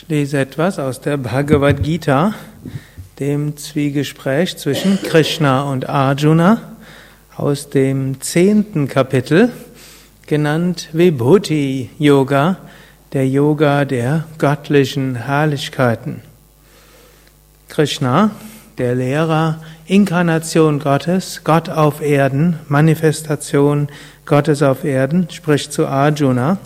Ich lese etwas aus der Bhagavad Gita, dem Zwiegespräch zwischen Krishna und Arjuna aus dem zehnten Kapitel, genannt Vibhuti Yoga, der Yoga der göttlichen Herrlichkeiten. Krishna, der Lehrer, Inkarnation Gottes, Gott auf Erden, Manifestation Gottes auf Erden, spricht zu Arjuna.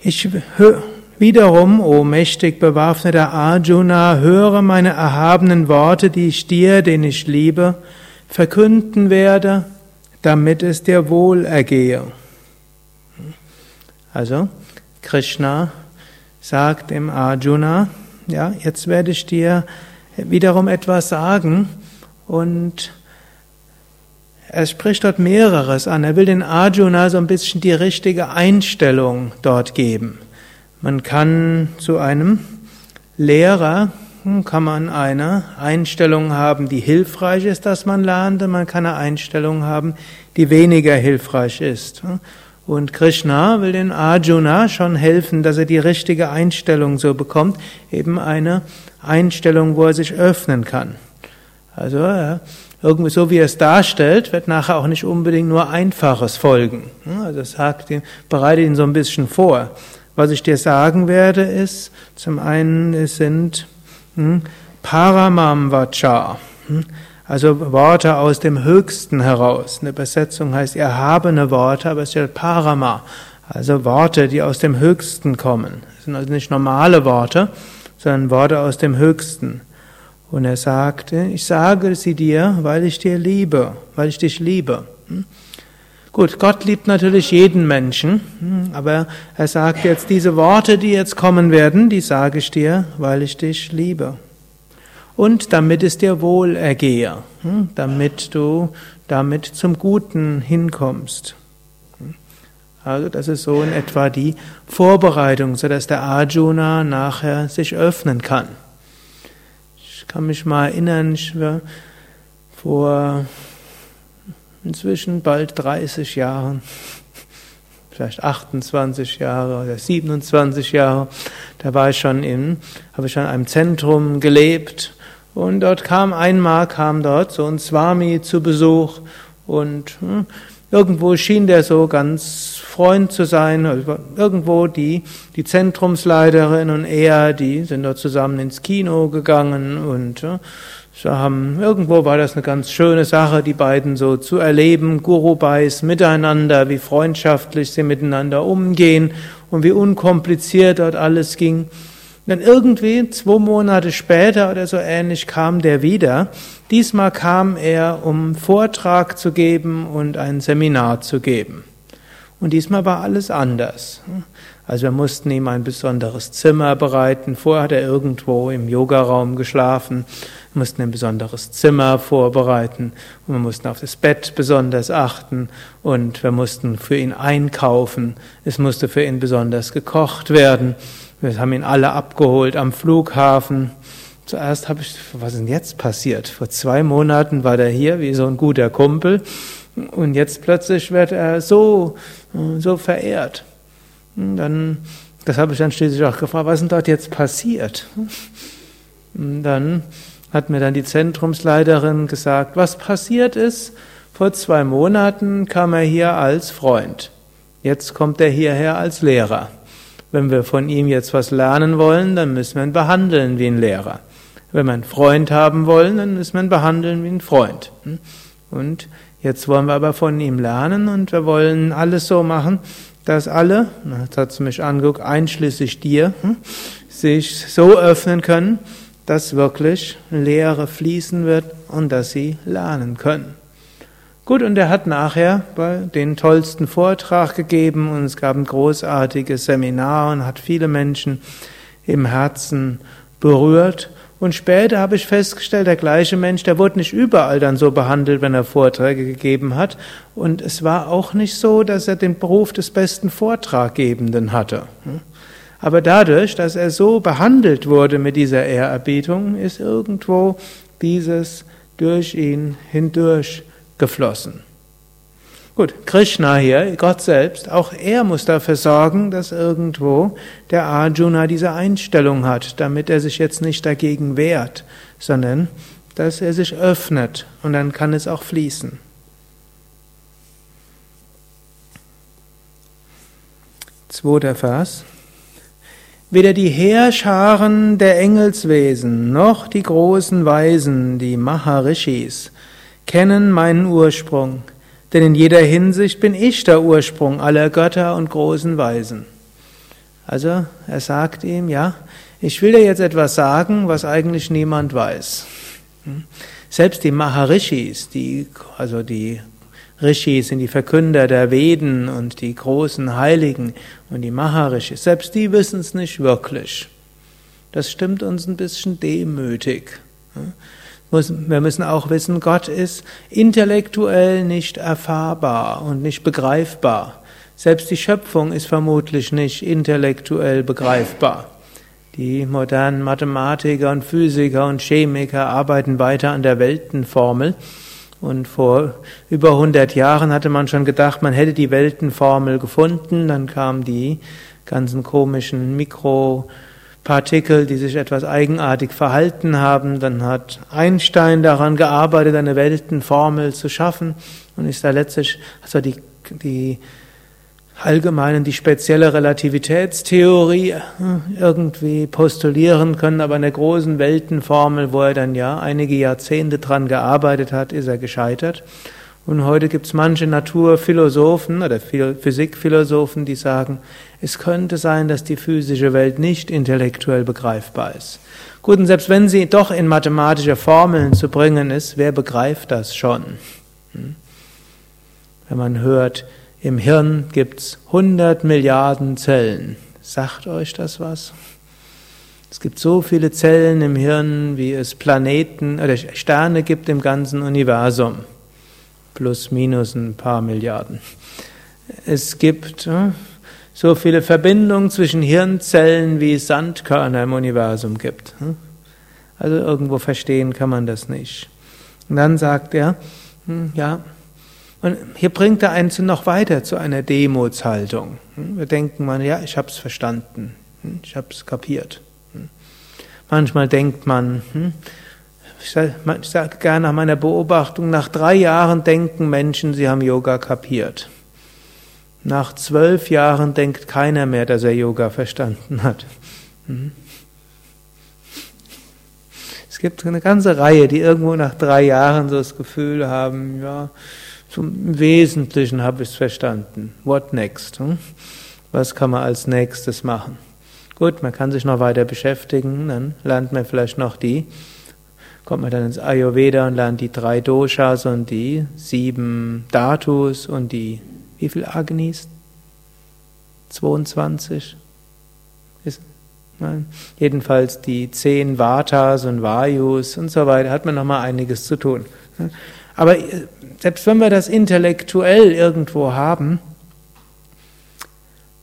Ich höre Wiederum, o mächtig bewaffneter Arjuna, höre meine erhabenen Worte, die ich dir, den ich liebe, verkünden werde, damit es dir wohl ergehe. Also, Krishna sagt dem Arjuna, ja, jetzt werde ich dir wiederum etwas sagen und er spricht dort mehreres an. Er will den Arjuna so ein bisschen die richtige Einstellung dort geben. Man kann zu einem Lehrer hm, kann man eine Einstellung haben, die hilfreich ist, dass man lernt, und man kann eine Einstellung haben, die weniger hilfreich ist. Und Krishna will den Arjuna schon helfen, dass er die richtige Einstellung so bekommt, eben eine Einstellung, wo er sich öffnen kann. Also irgendwie so wie er es darstellt, wird nachher auch nicht unbedingt nur Einfaches folgen. Also sagt ihm, bereite ihn so ein bisschen vor. Was ich dir sagen werde, ist, zum einen, es sind hm, Paramam Vacha, hm, also Worte aus dem Höchsten heraus. Eine Übersetzung heißt erhabene Worte, aber es steht Parama, also Worte, die aus dem Höchsten kommen. Das sind also nicht normale Worte, sondern Worte aus dem Höchsten. Und er sagte, ich sage sie dir, weil ich dir liebe, weil ich dich liebe. Hm? Gut, Gott liebt natürlich jeden Menschen, hm, aber er sagt jetzt, diese Worte, die jetzt kommen werden, die sage ich dir, weil ich dich liebe. Und damit es dir wohl ergehe, hm, damit du damit zum Guten hinkommst. Hm. Also das ist so in etwa die Vorbereitung, so dass der Arjuna nachher sich öffnen kann. Ich kann mich mal erinnern, ich war vor inzwischen bald 30 Jahren, vielleicht 28 Jahre oder 27 Jahre, da war ich schon in, habe ich schon in einem Zentrum gelebt. Und dort kam einmal, kam dort so ein Swami zu Besuch. Und hm, irgendwo schien der so ganz Freund zu sein, also irgendwo die, die Zentrumsleiterin und er, die sind dort zusammen ins Kino gegangen und so haben, irgendwo war das eine ganz schöne Sache, die beiden so zu erleben, Gurubais miteinander, wie freundschaftlich sie miteinander umgehen und wie unkompliziert dort alles ging. Und dann irgendwie, zwei Monate später oder so ähnlich, kam der wieder. Diesmal kam er, um Vortrag zu geben und ein Seminar zu geben. Und diesmal war alles anders. Also wir mussten ihm ein besonderes Zimmer bereiten. Vorher hat er irgendwo im Yogaraum geschlafen. Wir mussten ein besonderes Zimmer vorbereiten. Und wir mussten auf das Bett besonders achten. Und wir mussten für ihn einkaufen. Es musste für ihn besonders gekocht werden. Wir haben ihn alle abgeholt am Flughafen. Zuerst habe ich, was ist denn jetzt passiert? Vor zwei Monaten war der hier wie so ein guter Kumpel. Und jetzt plötzlich wird er so, so verehrt. Hm, dann, das habe ich dann schließlich auch gefragt, was ist denn dort jetzt passiert? Und hm, dann hat mir dann die Zentrumsleiterin gesagt, was passiert ist. Vor zwei Monaten kam er hier als Freund. Jetzt kommt er hierher als Lehrer. Wenn wir von ihm jetzt was lernen wollen, dann müssen wir ihn behandeln wie ein Lehrer. Wenn wir einen Freund haben wollen, dann müssen wir ihn behandeln wie ein Freund. Hm? Und jetzt wollen wir aber von ihm lernen und wir wollen alles so machen, dass alle, das hat sie mich angeguckt, einschließlich dir, hm, sich so öffnen können, dass wirklich Lehre fließen wird und dass sie lernen können. Gut, und er hat nachher den tollsten Vortrag gegeben und es gab ein großartiges Seminar und hat viele Menschen im Herzen berührt. Und später habe ich festgestellt, der gleiche Mensch, der wurde nicht überall dann so behandelt, wenn er Vorträge gegeben hat. Und es war auch nicht so, dass er den Beruf des besten Vortraggebenden hatte. Aber dadurch, dass er so behandelt wurde mit dieser Ehrerbietung, ist irgendwo dieses durch ihn hindurch geflossen. Gut, Krishna hier, Gott selbst, auch er muss dafür sorgen, dass irgendwo der Arjuna diese Einstellung hat, damit er sich jetzt nicht dagegen wehrt, sondern dass er sich öffnet und dann kann es auch fließen. Zweiter Vers. Weder die Heerscharen der Engelswesen noch die großen Weisen, die Maharishis, kennen meinen Ursprung denn in jeder Hinsicht bin ich der Ursprung aller Götter und großen Weisen. Also er sagt ihm, ja, ich will dir jetzt etwas sagen, was eigentlich niemand weiß. Hm? Selbst die Maharishis, die, also die Rishis sind die Verkünder der Veden und die großen Heiligen und die Maharishis, selbst die wissen es nicht wirklich. Das stimmt uns ein bisschen demütig. Wir müssen auch wissen, Gott ist intellektuell nicht erfahrbar und nicht begreifbar. Selbst die Schöpfung ist vermutlich nicht intellektuell begreifbar. Die modernen Mathematiker und Physiker und Chemiker arbeiten weiter an der Weltenformel. Und vor über 100 Jahren hatte man schon gedacht, man hätte die Weltenformel gefunden. Dann kamen die ganzen komischen Mikro- Partikel, die sich etwas eigenartig verhalten haben. Dann hat Einstein daran gearbeitet, eine Weltenformel zu schaffen und ist da letztlich, also die, die allgemeinen, die spezielle Relativitätstheorie äh, irgendwie postulieren können, aber in der großen Weltenformel, wo er dann ja einige Jahrzehnte dran gearbeitet hat, ist er gescheitert. Und heute gibt es manche Naturphilosophen oder Physikphilosophen, die sagen, es könnte sein, dass die physische Welt nicht intellektuell begreifbar ist. Gut, und selbst wenn sie doch in mathematische Formeln zu bringen ist, wer begreift das schon? Hm? Wenn man hört, im Hirn gibt's 100 Milliarden Zellen. Sagt euch das was? Es gibt so viele Zellen im Hirn, wie es Planeten oder Sterne gibt im ganzen Universum plus minus ein paar Milliarden. Es gibt äh, so viele Verbindungen zwischen Hirnzellen, wie es Sandkörner im Universum gibt. Äh. Also irgendwo verstehen kann man das nicht. Und dann sagt er, hm, ja, und hier bringt er einen noch weiter zu einer Demutshaltung. Hm. Wir denken man, ja, ich habe es verstanden, hm, ich habe es kapiert. Manchmal denkt man, ich sage gerne nach meiner Beobachtung, nach drei Jahren denken Menschen, sie haben Yoga kapiert. Nach zwölf Jahren denkt keiner mehr, dass er Yoga verstanden hat. Mhm. Es gibt eine ganze Reihe, die irgendwo nach drei Jahren so das Gefühl haben, ja, zum Wesentlichen habe ich es verstanden. What next? Hm? Was kann man als nächstes machen? Gut, man kann sich noch weiter beschäftigen, dann lernt man vielleicht noch die kommt man dann ins Ayurveda und lernt die drei Doshas und die sieben Dhatus und die, wie viel Agnis? 22? Ist, nein. Jedenfalls die zehn Vatas und Vayus und so weiter, hat man nochmal einiges zu tun. Aber äh, selbst wenn wir das intellektuell irgendwo haben,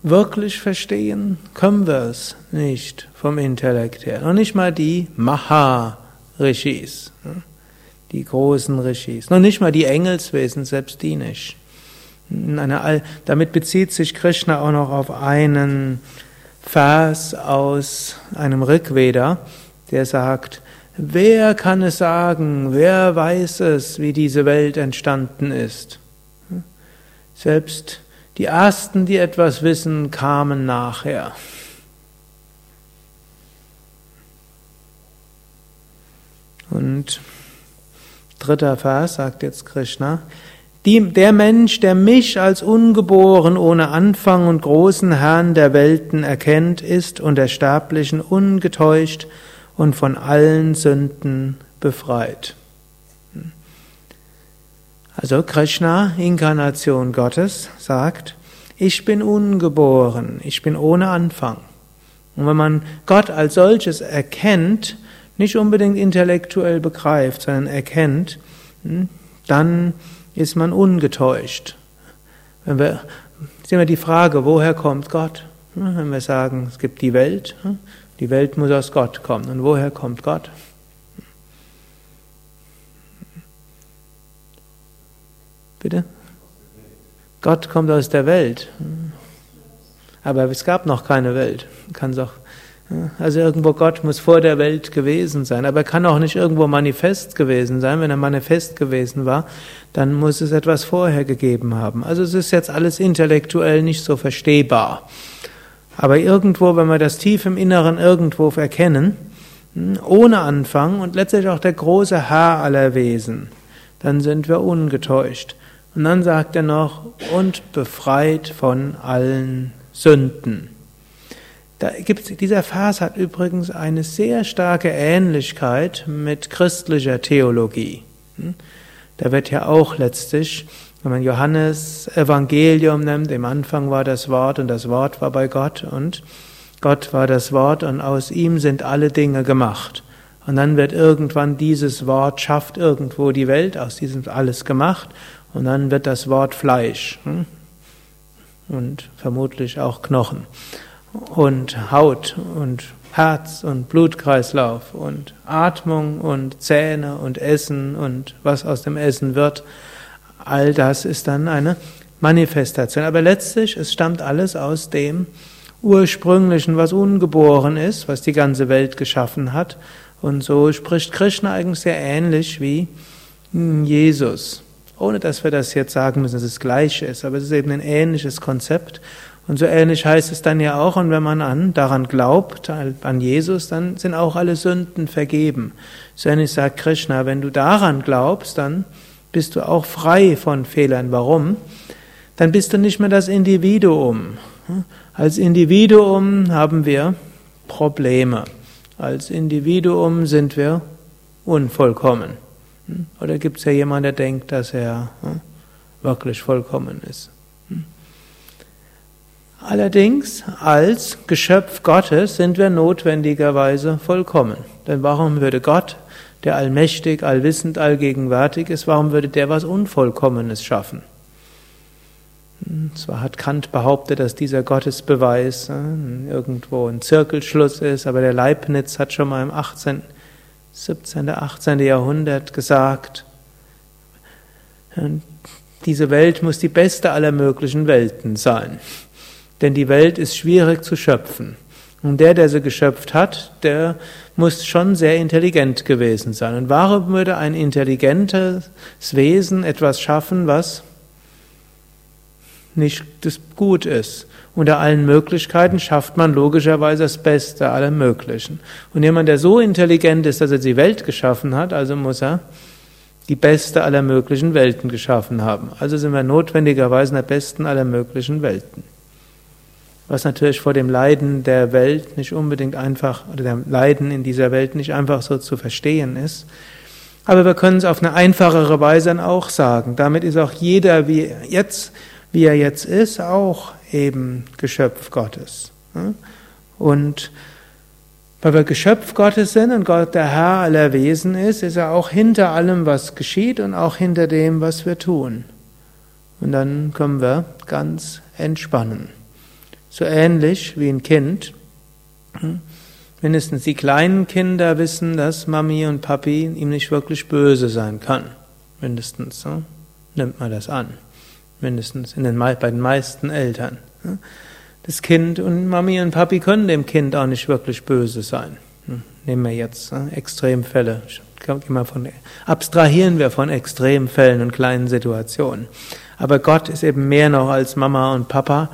wirklich verstehen können wir es nicht vom Intellekt her. Noch nicht mal die Maha Rishis, die großen Rishis. Noch nicht mal die Engelswesen, selbst die nicht. damit bezieht sich Krishna auch noch auf einen Vers aus einem Rigveda, der sagt, wer kann es sagen, wer weiß es, wie diese Welt entstanden ist? Selbst die Ersten, die etwas wissen, kamen nachher. Und dritter Vers sagt jetzt Krishna, die, der Mensch, der mich als ungeboren, ohne Anfang und großen Herrn der Welten erkennt, ist unter Sterblichen ungetäuscht und von allen Sünden befreit. Also Krishna, Inkarnation Gottes, sagt, ich bin ungeboren, ich bin ohne Anfang. Und wenn man Gott als solches erkennt, nicht unbedingt intellektuell begreift, sondern erkennt, hm, dann ist man ungetäuscht. Wenn wir, sehen wir die Frage, woher kommt Gott? Hm, wenn wir sagen, es gibt die Welt, hm, die Welt muss aus Gott kommen. Und woher kommt Gott? Bitte? Gott kommt aus der Welt. Aber es gab noch keine Welt. Kann auch, also irgendwo Gott muss vor der Welt gewesen sein, aber er kann auch nicht irgendwo manifest gewesen sein. Wenn er manifest gewesen war, dann muss es etwas vorher gegeben haben. Also es ist jetzt alles intellektuell nicht so verstehbar. Aber irgendwo, wenn wir das tief im Inneren irgendwo erkennen, hm, ohne Anfang und letztlich auch der große Herr aller Wesen, dann sind wir ungetäuscht. Und dann sagt er noch, und befreit von allen Sünden. Da gibt's, dieser Vers hat übrigens eine sehr starke Ähnlichkeit mit christlicher Theologie. Hm? Da wird ja auch letztlich, wenn man Johannes Evangelium nimmt, im Anfang war das Wort und das Wort war bei Gott und Gott war das Wort und aus ihm sind alle Dinge gemacht. Und dann wird irgendwann dieses Wort schafft irgendwo die Welt, aus diesem alles gemacht und dann wird das Wort Fleisch. Hm? und vermutlich auch Knochen und Haut und Herz und Blutkreislauf und Atmung und Zähne und Essen und was aus dem Essen wird, all das ist dann eine Manifestation. Aber letztlich, es stammt alles aus dem Ursprünglichen, was ungeboren ist, was die ganze Welt geschaffen hat. Und so spricht Krishna eigentlich sehr ähnlich wie Jesus ohne dass wir das jetzt sagen müssen, dass es das Gleiche ist, aber es ist eben ein ähnliches Konzept. Und so ähnlich heißt es dann ja auch, und wenn man an, daran glaubt, an Jesus, dann sind auch alle Sünden vergeben. So ähnlich sagt Krishna, wenn du daran glaubst, dann bist du auch frei von Fehlern. Warum? Dann bist du nicht mehr das Individuum. Als Individuum haben wir Probleme. Als Individuum sind wir unvollkommen. Oder gibt es ja jemanden, der denkt, dass er hm, wirklich vollkommen ist? Hm? Allerdings, als Geschöpf Gottes sind wir notwendigerweise vollkommen. Denn warum würde Gott, der allmächtig, allwissend, allgegenwärtig ist, warum würde der was Unvollkommenes schaffen? Zwar hat Kant behauptet, dass dieser Gottesbeweis irgendwo ein Zirkelschluss ist, aber der Leibniz hat schon mal im 18. 17., 18. Jahrhundert gesagt, diese Welt muss die beste aller möglichen Welten sein. Denn die Welt ist schwierig zu schöpfen. Und der, der sie geschöpft hat, der muss schon sehr intelligent gewesen sein. Und warum würde ein intelligentes Wesen etwas schaffen, was nicht gut ist? Unter allen Möglichkeiten schafft man logischerweise das Beste aller Möglichen. Und jemand, der so intelligent ist, dass er die Welt geschaffen hat, also muss er die beste aller möglichen Welten geschaffen haben. Also sind wir notwendigerweise in der besten aller möglichen Welten. Was natürlich vor dem Leiden der Welt nicht unbedingt einfach, oder dem Leiden in dieser Welt nicht einfach so zu verstehen ist. Aber wir können es auf eine einfachere Weise dann auch sagen. Damit ist auch jeder, wie jetzt, wie er jetzt ist, auch eben Geschöpf Gottes. Und weil wir Geschöpf Gottes sind und Gott der Herr aller Wesen ist, ist er auch hinter allem, was geschieht und auch hinter dem, was wir tun. Und dann können wir ganz entspannen. So ähnlich wie ein Kind. Mindestens die kleinen Kinder wissen, dass Mami und Papi ihm nicht wirklich böse sein kann. Mindestens so. nimmt man das an mindestens in den, bei den meisten Eltern. Das Kind und Mami und Papi können dem Kind auch nicht wirklich böse sein. Nehmen wir jetzt Extremfälle. Von, abstrahieren wir von Extremfällen und kleinen Situationen. Aber Gott ist eben mehr noch als Mama und Papa.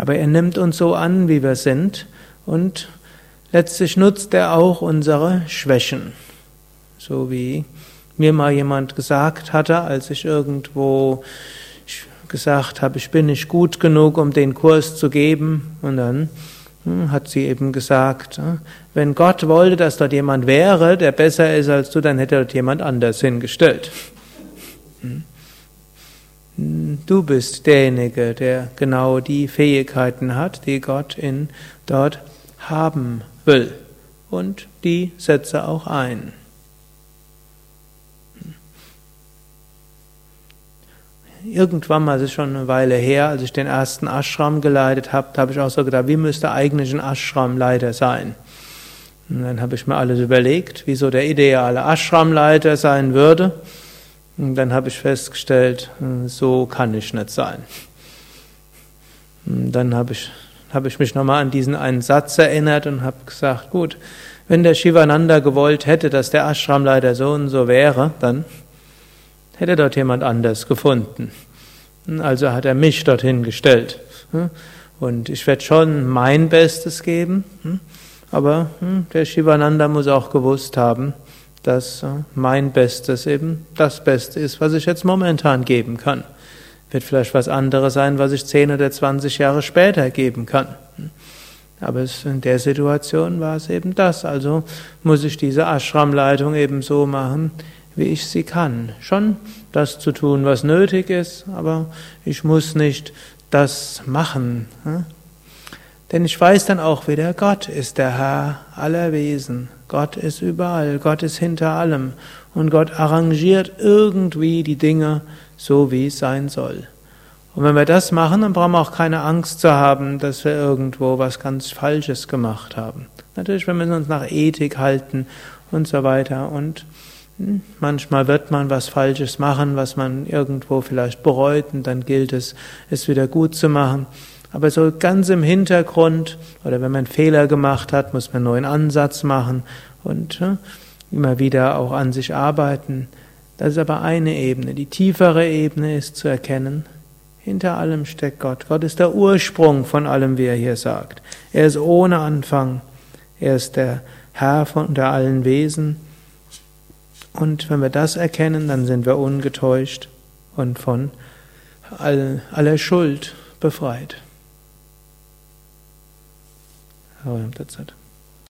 Aber er nimmt uns so an, wie wir sind. Und letztlich nutzt er auch unsere Schwächen. So wie mir mal jemand gesagt hatte, als ich irgendwo gesagt habe, ich bin nicht gut genug, um den Kurs zu geben. Und dann hm, hat sie eben gesagt, hm, wenn Gott wollte, dass dort jemand wäre, der besser ist als du, dann hätte dort jemand anders hingestellt. Du bist derjenige, der genau die Fähigkeiten hat, die Gott in dort haben will. Und die setze auch ein. irgendwann mal, das ist schon eine Weile her, als ich den ersten Ashram geleitet habe, habe ich auch so gedacht, wie müsste eigentlich ein Ashramleiter sein? Und dann habe ich mir alles überlegt, wie so der ideale Ashramleiter sein würde. Und dann habe ich festgestellt, so kann ich nicht sein. Dann habe ich, habe ich mich nochmal an diesen einen Satz erinnert und habe gesagt, gut, wenn der Shivananda gewollt hätte, dass der Ashram leider so und so wäre, dann hätte dort jemand anders gefunden. Also hat er mich dorthin gestellt. Und ich werde schon mein Bestes geben, aber der Shivananda muss auch gewusst haben, dass mein Bestes eben das Beste ist, was ich jetzt momentan geben kann. Wird vielleicht was anderes sein, was ich 10 oder 20 Jahre später geben kann. Aber in der Situation war es eben das. Also muss ich diese Ashram-Leitung eben so machen, wie ich sie kann. Schon das zu tun, was nötig ist, aber ich muss nicht das machen. Denn ich weiß dann auch wieder, Gott ist der Herr aller Wesen. Gott ist überall, Gott ist hinter allem. Und Gott arrangiert irgendwie die Dinge so, wie es sein soll. Und wenn wir das machen, dann brauchen wir auch keine Angst zu haben, dass wir irgendwo was ganz Falsches gemacht haben. Natürlich, wir müssen uns nach Ethik halten und so weiter. Und hm, manchmal wird man was Falsches machen, was man irgendwo vielleicht bereut, und dann gilt es, es wieder gut zu machen. Aber so ganz im Hintergrund, oder wenn man Fehler gemacht hat, muss man einen neuen Ansatz machen und ja, immer wieder auch an sich arbeiten. Das ist aber eine Ebene. Die tiefere Ebene ist zu erkennen, hinter allem steckt Gott. Gott ist der Ursprung von allem, wie er hier sagt. Er ist ohne Anfang. Er ist der Herr von unter allen Wesen. Und wenn wir das erkennen, dann sind wir ungetäuscht und von all, aller Schuld befreit. Aber wir haben Zeit.